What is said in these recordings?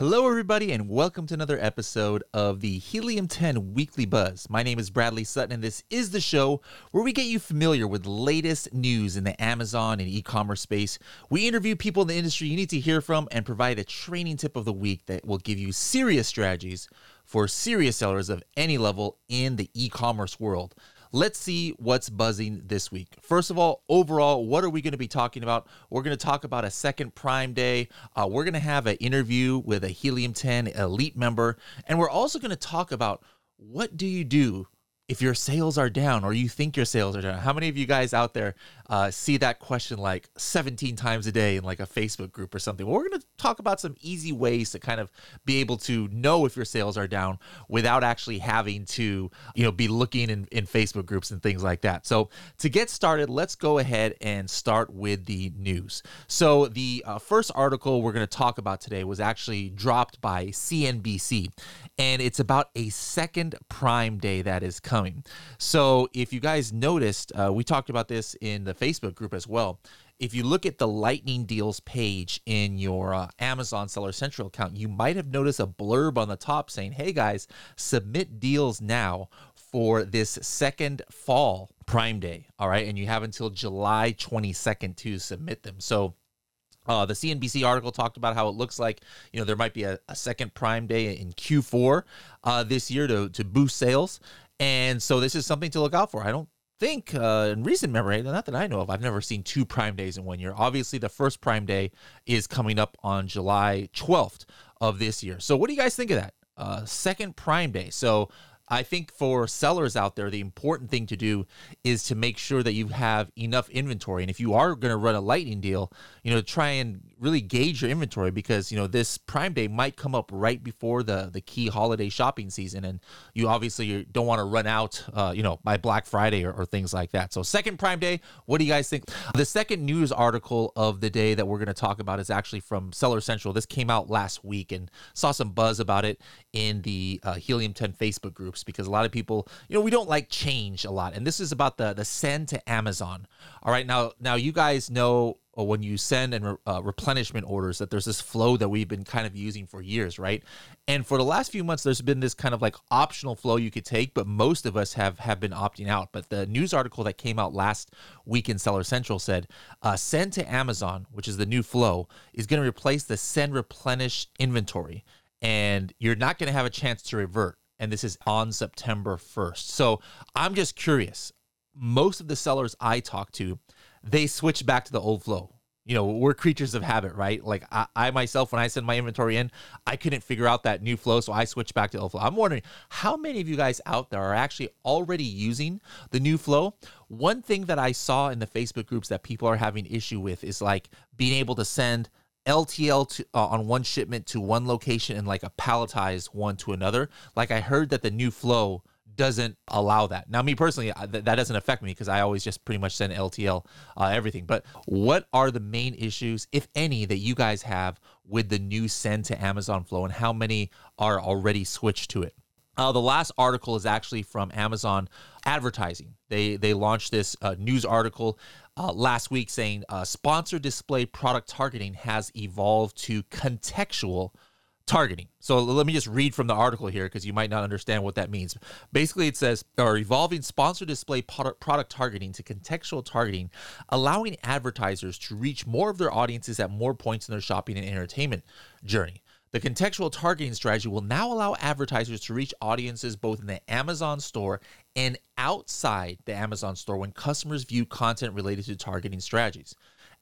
Hello, everybody, and welcome to another episode of the Helium 10 Weekly Buzz. My name is Bradley Sutton, and this is the show where we get you familiar with latest news in the Amazon and e commerce space. We interview people in the industry you need to hear from and provide a training tip of the week that will give you serious strategies for serious sellers of any level in the e commerce world. Let's see what's buzzing this week. First of all, overall, what are we going to be talking about? We're going to talk about a second Prime Day. Uh, we're going to have an interview with a Helium 10 elite member. And we're also going to talk about what do you do if your sales are down or you think your sales are down how many of you guys out there uh, see that question like 17 times a day in like a facebook group or something? Well, we're going to talk about some easy ways to kind of be able to know if your sales are down without actually having to you know be looking in, in facebook groups and things like that. So to get started let's go ahead and start with the news. So the uh, first article we're going to talk about today was actually dropped by cnbc and it's about a second prime day that is coming coming. So if you guys noticed, uh, we talked about this in the Facebook group as well. If you look at the Lightning Deals page in your uh, Amazon Seller Central account, you might have noticed a blurb on the top saying, hey guys, submit deals now for this second fall Prime Day. All right. And you have until July 22nd to submit them. So uh, the CNBC article talked about how it looks like you know there might be a, a second Prime Day in Q4 uh, this year to to boost sales, and so this is something to look out for. I don't think uh, in recent memory, not that I know of, I've never seen two Prime Days in one year. Obviously, the first Prime Day is coming up on July 12th of this year. So, what do you guys think of that? Uh, second Prime Day. So, I think for sellers out there, the important thing to do is to make sure that you have enough inventory. And if you are going to run a lightning deal, you know, try and really gauge your inventory because, you know, this Prime Day might come up right before the the key holiday shopping season. And you obviously don't want to run out, uh, you know, by Black Friday or, or things like that. So, second Prime Day, what do you guys think? The second news article of the day that we're going to talk about is actually from Seller Central. This came out last week and saw some buzz about it in the uh, Helium 10 Facebook groups because a lot of people, you know, we don't like change a lot. And this is about the the send to Amazon. All right, now now you guys know uh, when you send and uh, replenishment orders that there's this flow that we've been kind of using for years, right? And for the last few months, there's been this kind of like optional flow you could take, but most of us have have been opting out. But the news article that came out last week in Seller Central said uh, send to Amazon, which is the new flow, is going to replace the send replenish inventory, and you're not going to have a chance to revert and this is on September 1st. So I'm just curious. Most of the sellers I talk to, they switch back to the old flow. You know, we're creatures of habit, right? Like I, I myself, when I send my inventory in, I couldn't figure out that new flow, so I switched back to old flow. I'm wondering how many of you guys out there are actually already using the new flow. One thing that I saw in the Facebook groups that people are having issue with is like being able to send LTL to, uh, on one shipment to one location and like a palletized one to another. Like I heard that the new flow doesn't allow that. Now, me personally, th- that doesn't affect me because I always just pretty much send LTL uh, everything. But what are the main issues, if any, that you guys have with the new send to Amazon flow, and how many are already switched to it? Uh, the last article is actually from Amazon advertising. They they launched this uh, news article uh, last week saying uh, sponsor display product targeting has evolved to contextual targeting. So let me just read from the article here because you might not understand what that means. Basically, it says, are evolving sponsor display product, targeting to contextual targeting, allowing advertisers to reach more of their audiences at more points in their shopping and entertainment journey. The contextual targeting strategy will now allow advertisers to reach audiences both in the Amazon store and outside the Amazon store when customers view content related to targeting strategies.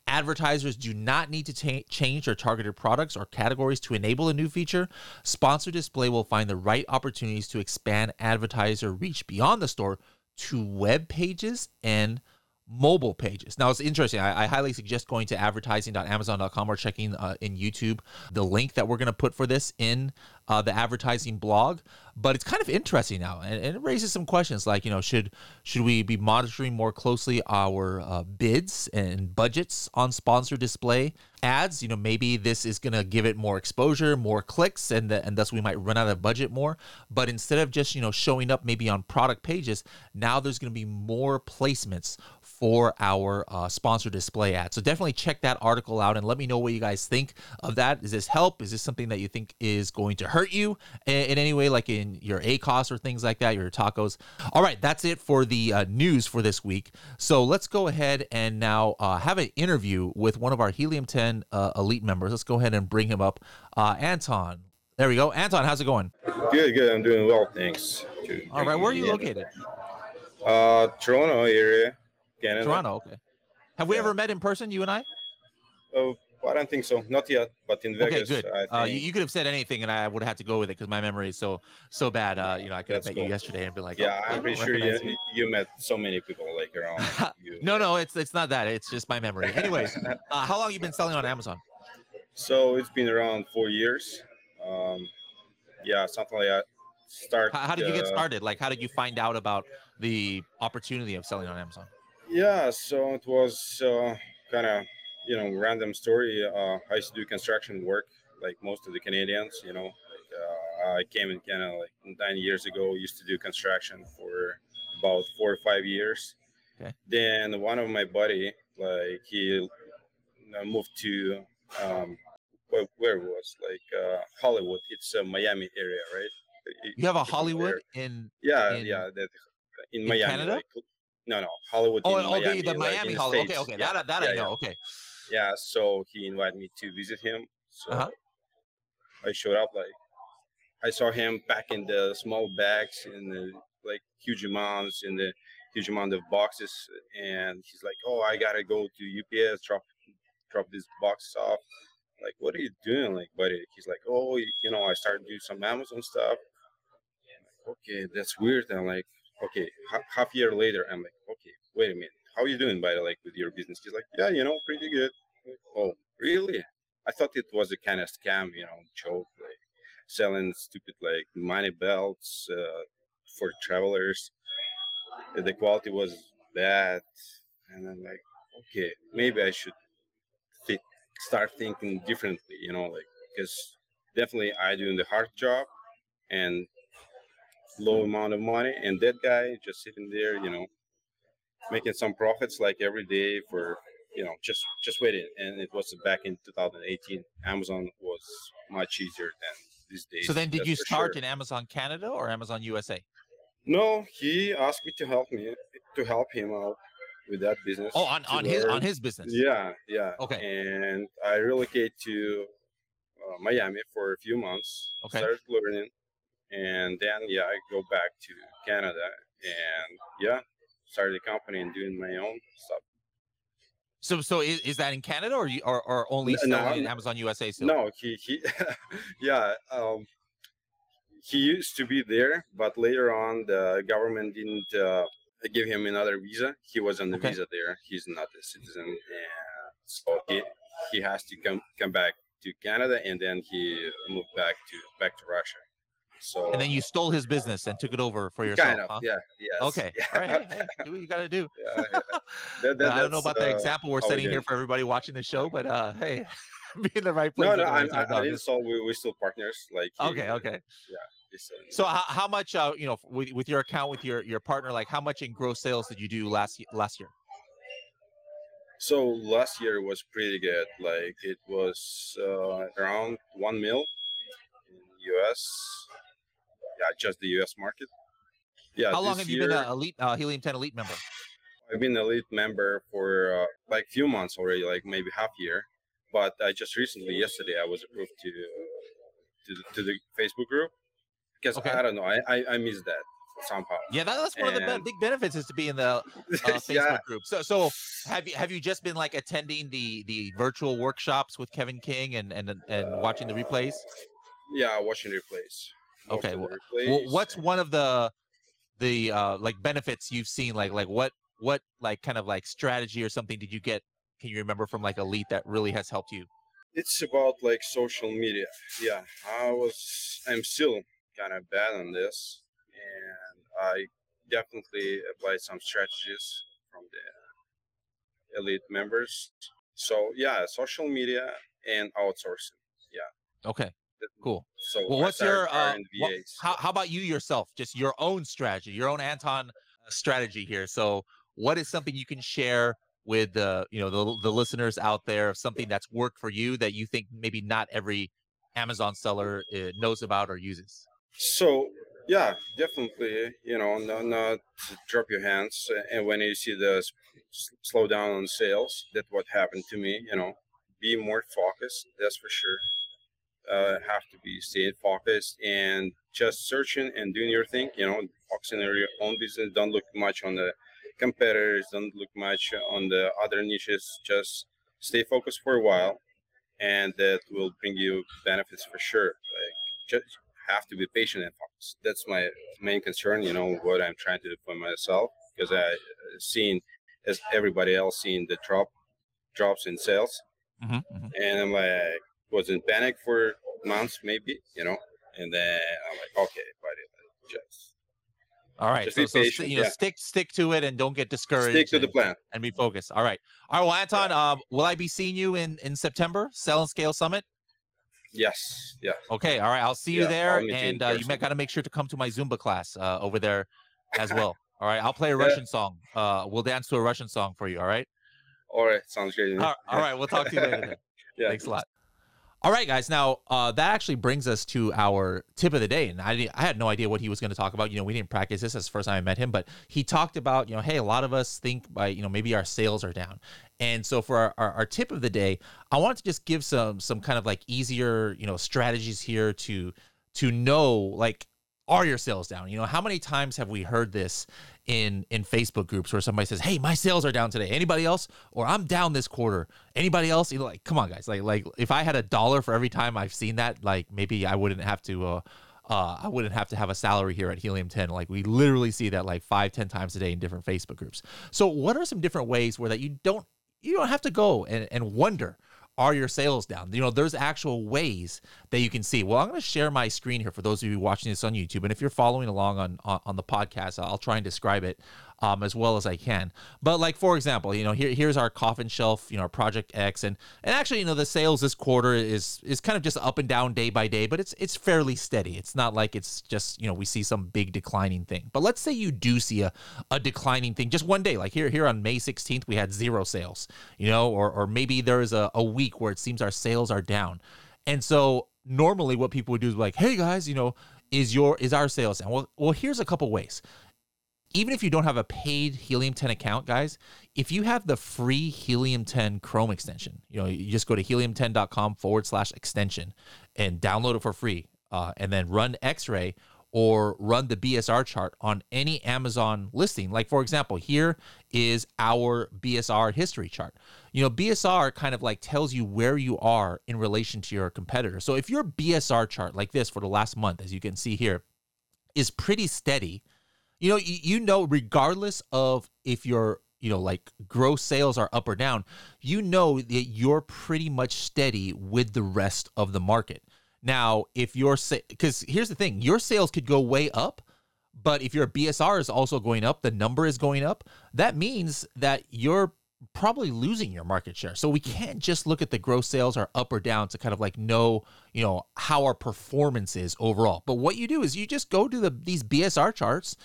Advertisers do not need to ta- change their targeted products or categories to enable a new feature. Sponsor Display will find the right opportunities to expand advertiser reach beyond the store to web pages and mobile pages. Now it's interesting. I, I, highly suggest going to advertising.amazon.com or checking uh, in YouTube the link that we're going to put for this in uh, the advertising blog. But it's kind of interesting now, and, and, it raises some questions like you know should should we be monitoring more closely our uh, bids and budgets on sponsor display ads? You know maybe this is going to give it more exposure, more clicks, and the, and thus we might run out of budget more. But instead of just you know showing up maybe on product pages, now there's going to be more placements for our uh, sponsor display ad. So definitely check that article out and let me know what you guys think of that. Is this help? Is this something that you think is going to hurt you in, in any way, like in your ACOS or things like that, your tacos? All right, that's it for the uh, news for this week. So let's go ahead and now uh, have an interview with one of our Helium 10 uh, elite members. Let's go ahead and bring him up. Uh, Anton, there we go. Anton, how's it going? Good, good. I'm doing well, thanks. All right, where are you located? Uh, Toronto area, Canada. Toronto, okay. Have we Yeah. ever met in person, you and I? Oh, I don't think so. Not yet, but in Vegas. Okay, good. Uh, you, you could have said anything, and I would have had to go with it because my memory is so so bad. Uh, you know, I could have met you yesterday and be like, yeah, oh, I'm pretty sure you, you met so many people like around you. No, no, it's it's not that. It's just my memory. Anyways, uh, how long you been selling on Amazon? So it's been around four years. Um, yeah, something like that. Start. How, how did you get uh, started? Like, how did you find out about the opportunity of selling on Amazon? Yeah, so it was uh, kind of you know random story. Uh, I used to do construction work like most of the Canadians. You know, like, uh, I came in Canada like nine years ago. Used to do construction for about four or five years. Okay. Then one of my buddy, like he uh, moved to um, where, where it was like uh, Hollywood. It's a Miami area, right? You have a Hollywood in Yeah, in- yeah. That in, in Miami. Canada? Like, no, no, Hollywood. oh, in oh Miami, the, the like, Miami Hollywood. Okay, States. okay, Yeah, that that yeah, I yeah. know. Okay, Yeah, so he invited me to visit him. So Uh-huh. I showed up. Like I saw him packing the small bags in the like huge amounts in the huge amount of boxes, and he's like, "Oh, I gotta go to UPS drop drop these boxes off." Like, what are you doing, like, buddy? He's like, "Oh, you know, I started doing some Amazon stuff." Like, okay, that's weird. I'm like, okay, half, year later, I'm like, okay, wait a minute, how you doing, by the like with your business? She's like, yeah, you know, pretty good. Oh, really? I thought it was a kind of scam, you know, joke, like selling stupid like money belts uh, for travelers. The quality was bad, and I'm like, okay, maybe I should thi- start thinking differently, you know, like because definitely I doing the hard job and low amount of money, and that guy just sitting there, you know, making some profits like every day for you know just just waiting and it was back in 2018 amazon was much easier than these days so then did you start sure. in Amazon Canada or Amazon USA? no he asked me to help me to help him out with that business Oh, on on his on his business. yeah yeah Okay. and i relocated to uh, miami for a few months Okay. started learning and then yeah i go back to canada and yeah started a company and doing my own stuff So so is, is that in Canada or you or, or only N- no, in Amazon USA still? No, he he, yeah. Um, he used to be there, but later on, the government didn't uh, give him another visa. He was on the Okay. visa there. He's not a citizen, and so he he has to come come back to Canada, and then he moved back to back to Russia. So And then you stole his business and took it over for yourself. kind of, huh? yeah, yes, Okay. yeah, All right. Hey, hey, do what you got to do. yeah, yeah. That- that- I don't know about the uh, example we're how we setting here for everybody watching the show, but uh, hey, be in the right place. No, no, I'm, I. I didn't solve. We, we're still partners. Like Okay, okay. he's, uh, So how, how much, uh, you know, with, with your account with your your partner, like how much in gross sales did you do last last year? So last year was pretty good. Like it was uh, around one mil in US. Yeah, just the US market. Yeah. how long have you been year, an elite uh, Helium 10 elite member? I've been elite member for uh, like few months already, like maybe half year. But I just recently, yesterday, I was approved to to the, to the Facebook group because Okay. I don't know, I, I I missed that somehow. Yeah, that, that's one of the big benefits is to be in the uh, Facebook yeah, group. So so have you have you just been like attending the the virtual workshops with Kevin King and and and watching the replays? yeah, watching replays. Okay, the Well, what's one of the the uh like benefits you've seen like like what what like kind of like strategy or something did you get can you remember from like elite that really has helped you? It's about like social media. Yeah i was i'm still kind of bad on this and i definitely applied some strategies from the elite members. So yeah social media and outsourcing. Yeah. okay cool so well what's your uh what- how, how about you yourself just your own strategy your own anton uh, strategy here so what is something you can share with the you know the, the listeners out there of something that's worked for you that you think maybe not every Amazon seller uh, knows about or uses? So yeah, definitely. You know, not, not drop your hands, and when you see the slow down on sales, that's what happened to me. You know, be more focused. That's for sure. Uh, have to be stay focused and just searching and doing your thing. You know, focusing on your own business. Don't look much on the competitors. Don't look much on the other niches. Just stay focused for a while, and that will bring you benefits for sure. Like just have to be patient and focused. That's my main concern. You know what I'm trying to do for myself because I seen as everybody else seen the drop drops in sales, mm-hmm, mm-hmm. and I'm like was in panic for months maybe, you know, and then I'm like okay, buddy, just all right. so, so st- you know, yeah. stick stick to it and don't get discouraged. Stick to and, the plan and be focused. All right. All right. Well, Anton, yeah. uh, will I be seeing you in in September, Sell and Scale Summit? Yes. Yeah. Okay. All right. I'll see you yeah, there, and uh, you got to make sure to come to my Zumba class uh, over there as well. all right. I'll play a Russian song. Uh, we'll dance to a Russian song for you. All right. All right. Sounds great. All, all right. We'll talk to you later. yeah. Thanks a lot. All right, guys. Now uh, that actually brings us to our tip of the day, and I, I had no idea what he was going to talk about. You know, we didn't practice this. This the first time I met him, but he talked about you know, hey, a lot of us think by you know maybe our sales are down, and so for our, our, our tip of the day, I wanted to just give some some kind of like easier you know strategies here to to know like are your sales down? You know, how many times have we heard this in in Facebook groups where somebody says, "Hey, my sales are down today. Anybody else?" Or "I'm down this quarter. Anybody else?" You know, like, come on, guys. Like, like if I had a dollar for every time I've seen that, like maybe I wouldn't have to. Uh, uh, I wouldn't have to have a salary here at Helium 10. Like we literally see that like five, ten times a day in different Facebook groups. So what are some different ways where that you don't you don't have to go and, and wonder are your sales down? You know, there's actual ways that you can see. Well, I'm going to share my screen here for those of you watching this on YouTube, and if you're following along on on, on the podcast, I'll try and describe it um, as well as I can. But like for example, you know, here here's our coffin shelf, you know, our Project X, and and actually, you know, the sales this quarter is is kind of just up and down day by day, but it's it's fairly steady. It's not like it's just you know we see some big declining thing. But let's say you do see a a declining thing just one day, like here here on May 16th, we had zero sales, you know, or or maybe there's a, a week where it seems our sales are down, and so normally what people would do is like, hey guys, you know, is your is our sales down? Well, well, here's a couple ways even if you don't have a paid Helium 10 account, guys, if you have the free Helium 10 Chrome extension, you know, you just go to helium10.com forward slash extension and download it for free, uh, and then run X-ray or run the BSR chart on any Amazon listing. Like for example, here is our BSR history chart. You know, BSR kind of like tells you where you are in relation to your competitor. So if your BSR chart like this for the last month, as you can see here, is pretty steady you know, you, you know, regardless of if your you know like gross sales are up or down, you know that you're pretty much steady with the rest of the market. Now, if your because here's the thing, your sales could go way up, but if your BSR is also going up, the number is going up. That means that you're probably losing your market share. So we can't just look at the gross sales are up or down to kind of like know, you know, how our performance is overall. But what you do is you just go to the these BSR charts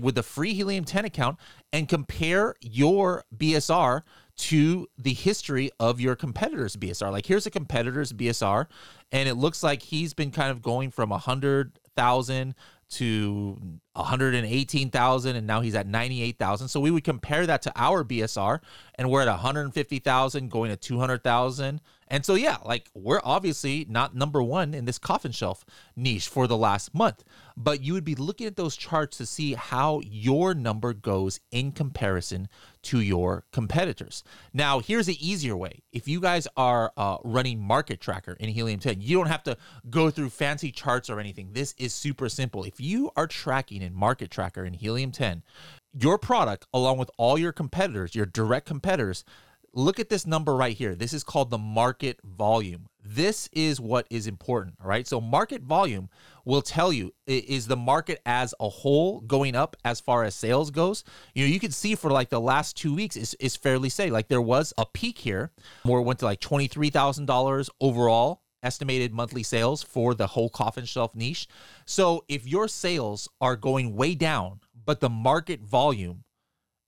with the free Helium 10 account and compare your BSR to the history of your competitor's BSR. Like here's a competitor's BSR, and it looks like he's been kind of going from a hundred thousand to 118,000 and now he's at 98,000. So we would compare that to our BSR and we're at 150,000 going to 200,000. And so yeah, like we're obviously not number 1 in this coffin shelf niche for the last month, but you would be looking at those charts to see how your number goes in comparison to your competitors. Now, here's the easier way. If you guys are uh, running Market Tracker in Helium 10, you don't have to go through fancy charts or anything. This is super simple. If you are tracking in Market Tracker in Helium 10, your product, along with all your competitors, your direct competitors, look at this number right here. This is called the market volume. This is what is important, all right? So market volume will tell you is the market as a whole going up as far as sales goes. You know, you can see for like the last 2 weeks is is fairly steady. Like there was a peak here where it went to like $23,000 overall estimated monthly sales for the whole coffin shelf niche. So if your sales are going way down, but the market volume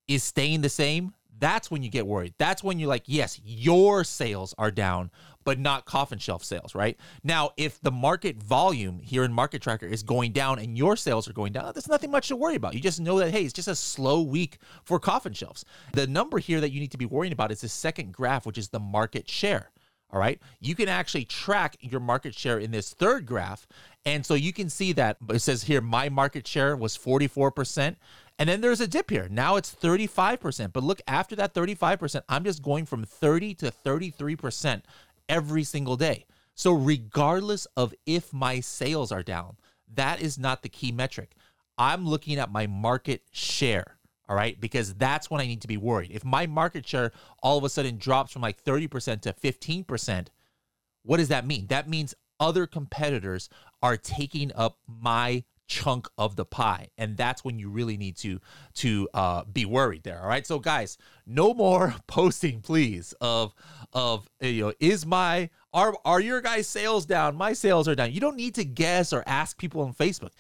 is staying the same, that's when you get worried. That's when you're like, yes, your sales are down, but not coffin shelf sales, right? Now, if the market volume here in Market Tracker is going down and your sales are going down, there's nothing much to worry about. You just know that, hey, it's just a slow week for coffin shelves. The number here that you need to be worrying about is the second graph, which is the market share. All right. You can actually track your market share in this third graph. And so you can see that it says here, my market share was 44%. And then there's a dip here. Now it's 35%. But look, after that 35%, I'm just going from 30 to 33% every single day. So, regardless of if my sales are down, that is not the key metric. I'm looking at my market share. All right. Because that's when I need to be worried. If my market share all of a sudden drops from like 30% to 15%, what does that mean? That means other competitors are taking up my chunk of the pie and that's when you really need to to uh be worried there all right? So guys no more posting please of of you know is my are are your guys sales down? My sales are down. You don't need to guess or ask people on facebook.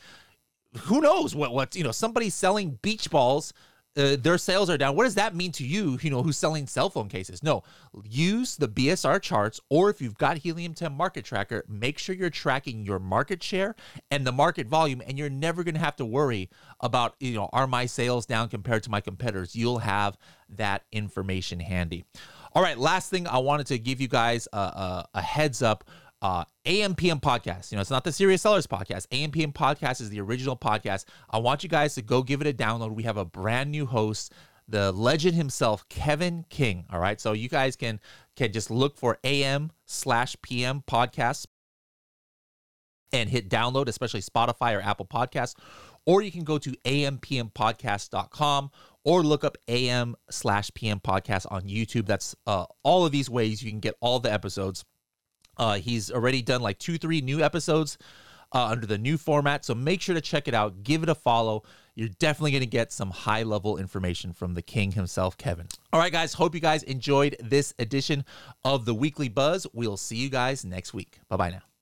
Who knows what what you know somebody selling beach balls uh, their sales are down. What does that mean to you, you know, who's selling cell phone cases? No, use the BSR charts, or if you've got Helium 10 market tracker, make sure you're tracking your market share and the market volume, and you're never going to have to worry about, you know, are my sales down compared to my competitors? You'll have that information handy. All right, last thing I wanted to give you guys a, a, a heads up uh, AMPM podcast. You know, it's not the Serious Sellers podcast. AMPM podcast is the original podcast. I want you guys to go give it a download. We have a brand new host, the legend himself, Kevin King. All right, so you guys can can just look for AM slash PM podcast and hit download, especially Spotify or Apple Podcasts. Or you can go to ampmpodcast.com or look up AM slash PM podcast on YouTube. That's uh, all of these ways you can get all the episodes. Uh, he's already done like two, three new episodes uh, under the new format. So make sure to check it out. Give it a follow. You're definitely going to get some high level information from the king himself, Kevin. All right, guys. Hope you guys enjoyed this edition of the Weekly Buzz. We'll see you guys next week. Bye bye now.